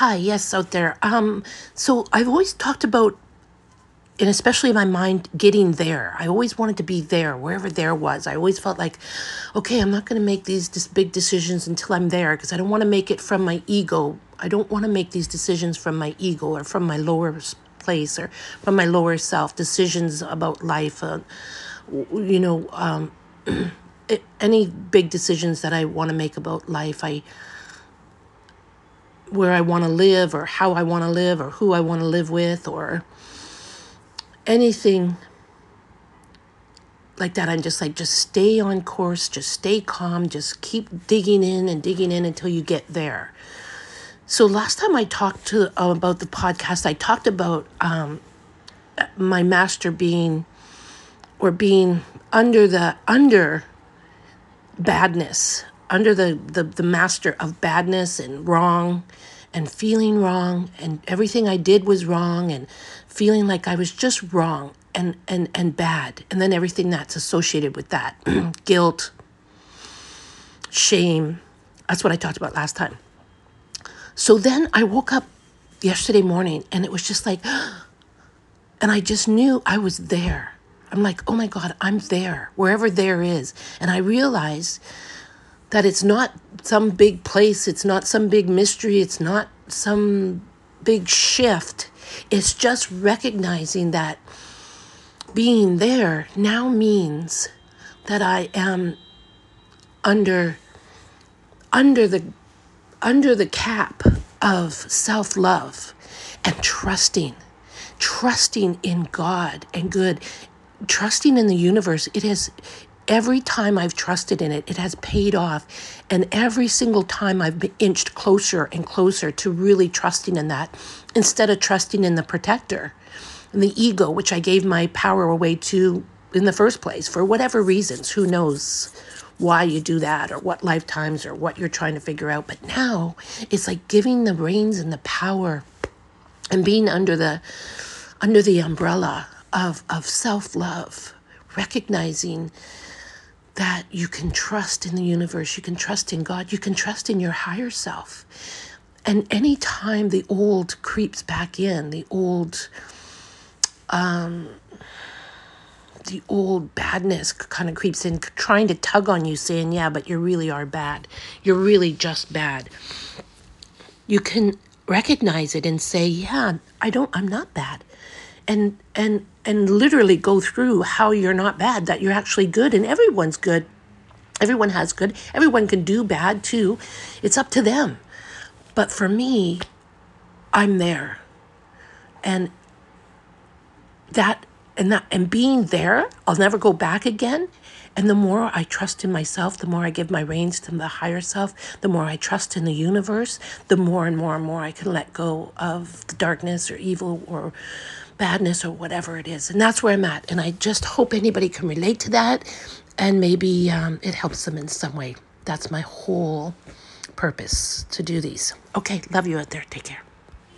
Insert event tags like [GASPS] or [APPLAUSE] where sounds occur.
Hi, yes, out there. Um, so I've always talked about, and especially in my mind, getting there. I always wanted to be there, wherever there was. I always felt like, okay, I'm not going to make these this big decisions until I'm there because I don't want to make it from my ego. I don't want to make these decisions from my ego or from my lower place or from my lower self. Decisions about life, uh, you know, um, [CLEARS THROAT] any big decisions that I want to make about life. I where I want to live or how I want to live or who I want to live with or anything like that. I'm just like, just stay on course, just stay calm, just keep digging in and digging in until you get there. So last time I talked to uh, about the podcast, I talked about um, my master being or being under the under badness under the, the, the master of badness and wrong and feeling wrong and everything I did was wrong and feeling like I was just wrong and, and, and bad. And then everything that's associated with that [CLEARS THROAT] guilt, shame. That's what I talked about last time. So then I woke up yesterday morning and it was just like, [GASPS] and I just knew I was there. I'm like, oh my God, I'm there, wherever there is. And I realized that it's not some big place, it's not some big mystery, it's not some big shift. It's just recognizing that being there now means that I am under under the under the cap of self-love and trusting trusting in God and good trusting in the universe it has every time I've trusted in it, it has paid off. And every single time I've been inched closer and closer to really trusting in that instead of trusting in the protector and the ego, which I gave my power away to in the first place for whatever reasons. Who knows why you do that or what lifetimes or what you're trying to figure out. But now it's like giving the reins and the power and being under the under the umbrella of, of self-love, recognizing that you can trust in the universe, you can trust in God, you can trust in your higher self. And anytime the old creeps back in, the old, um, the old badness kind of creeps in, trying to tug on you, saying, Yeah, but you really are bad. You're really just bad. You can recognize it and say, Yeah, I don't, I'm not bad and and and literally go through how you're not bad that you're actually good and everyone's good. Everyone has good. Everyone can do bad too. It's up to them. But for me i'm there. And that and that and being there i'll never go back again and the more I trust in myself, the more I give my reins to the higher self, the more I trust in the universe, the more and more and more I can let go of the darkness or evil or badness or whatever it is. And that's where I'm at. And I just hope anybody can relate to that and maybe um, it helps them in some way. That's my whole purpose to do these. Okay, love you out there. Take care.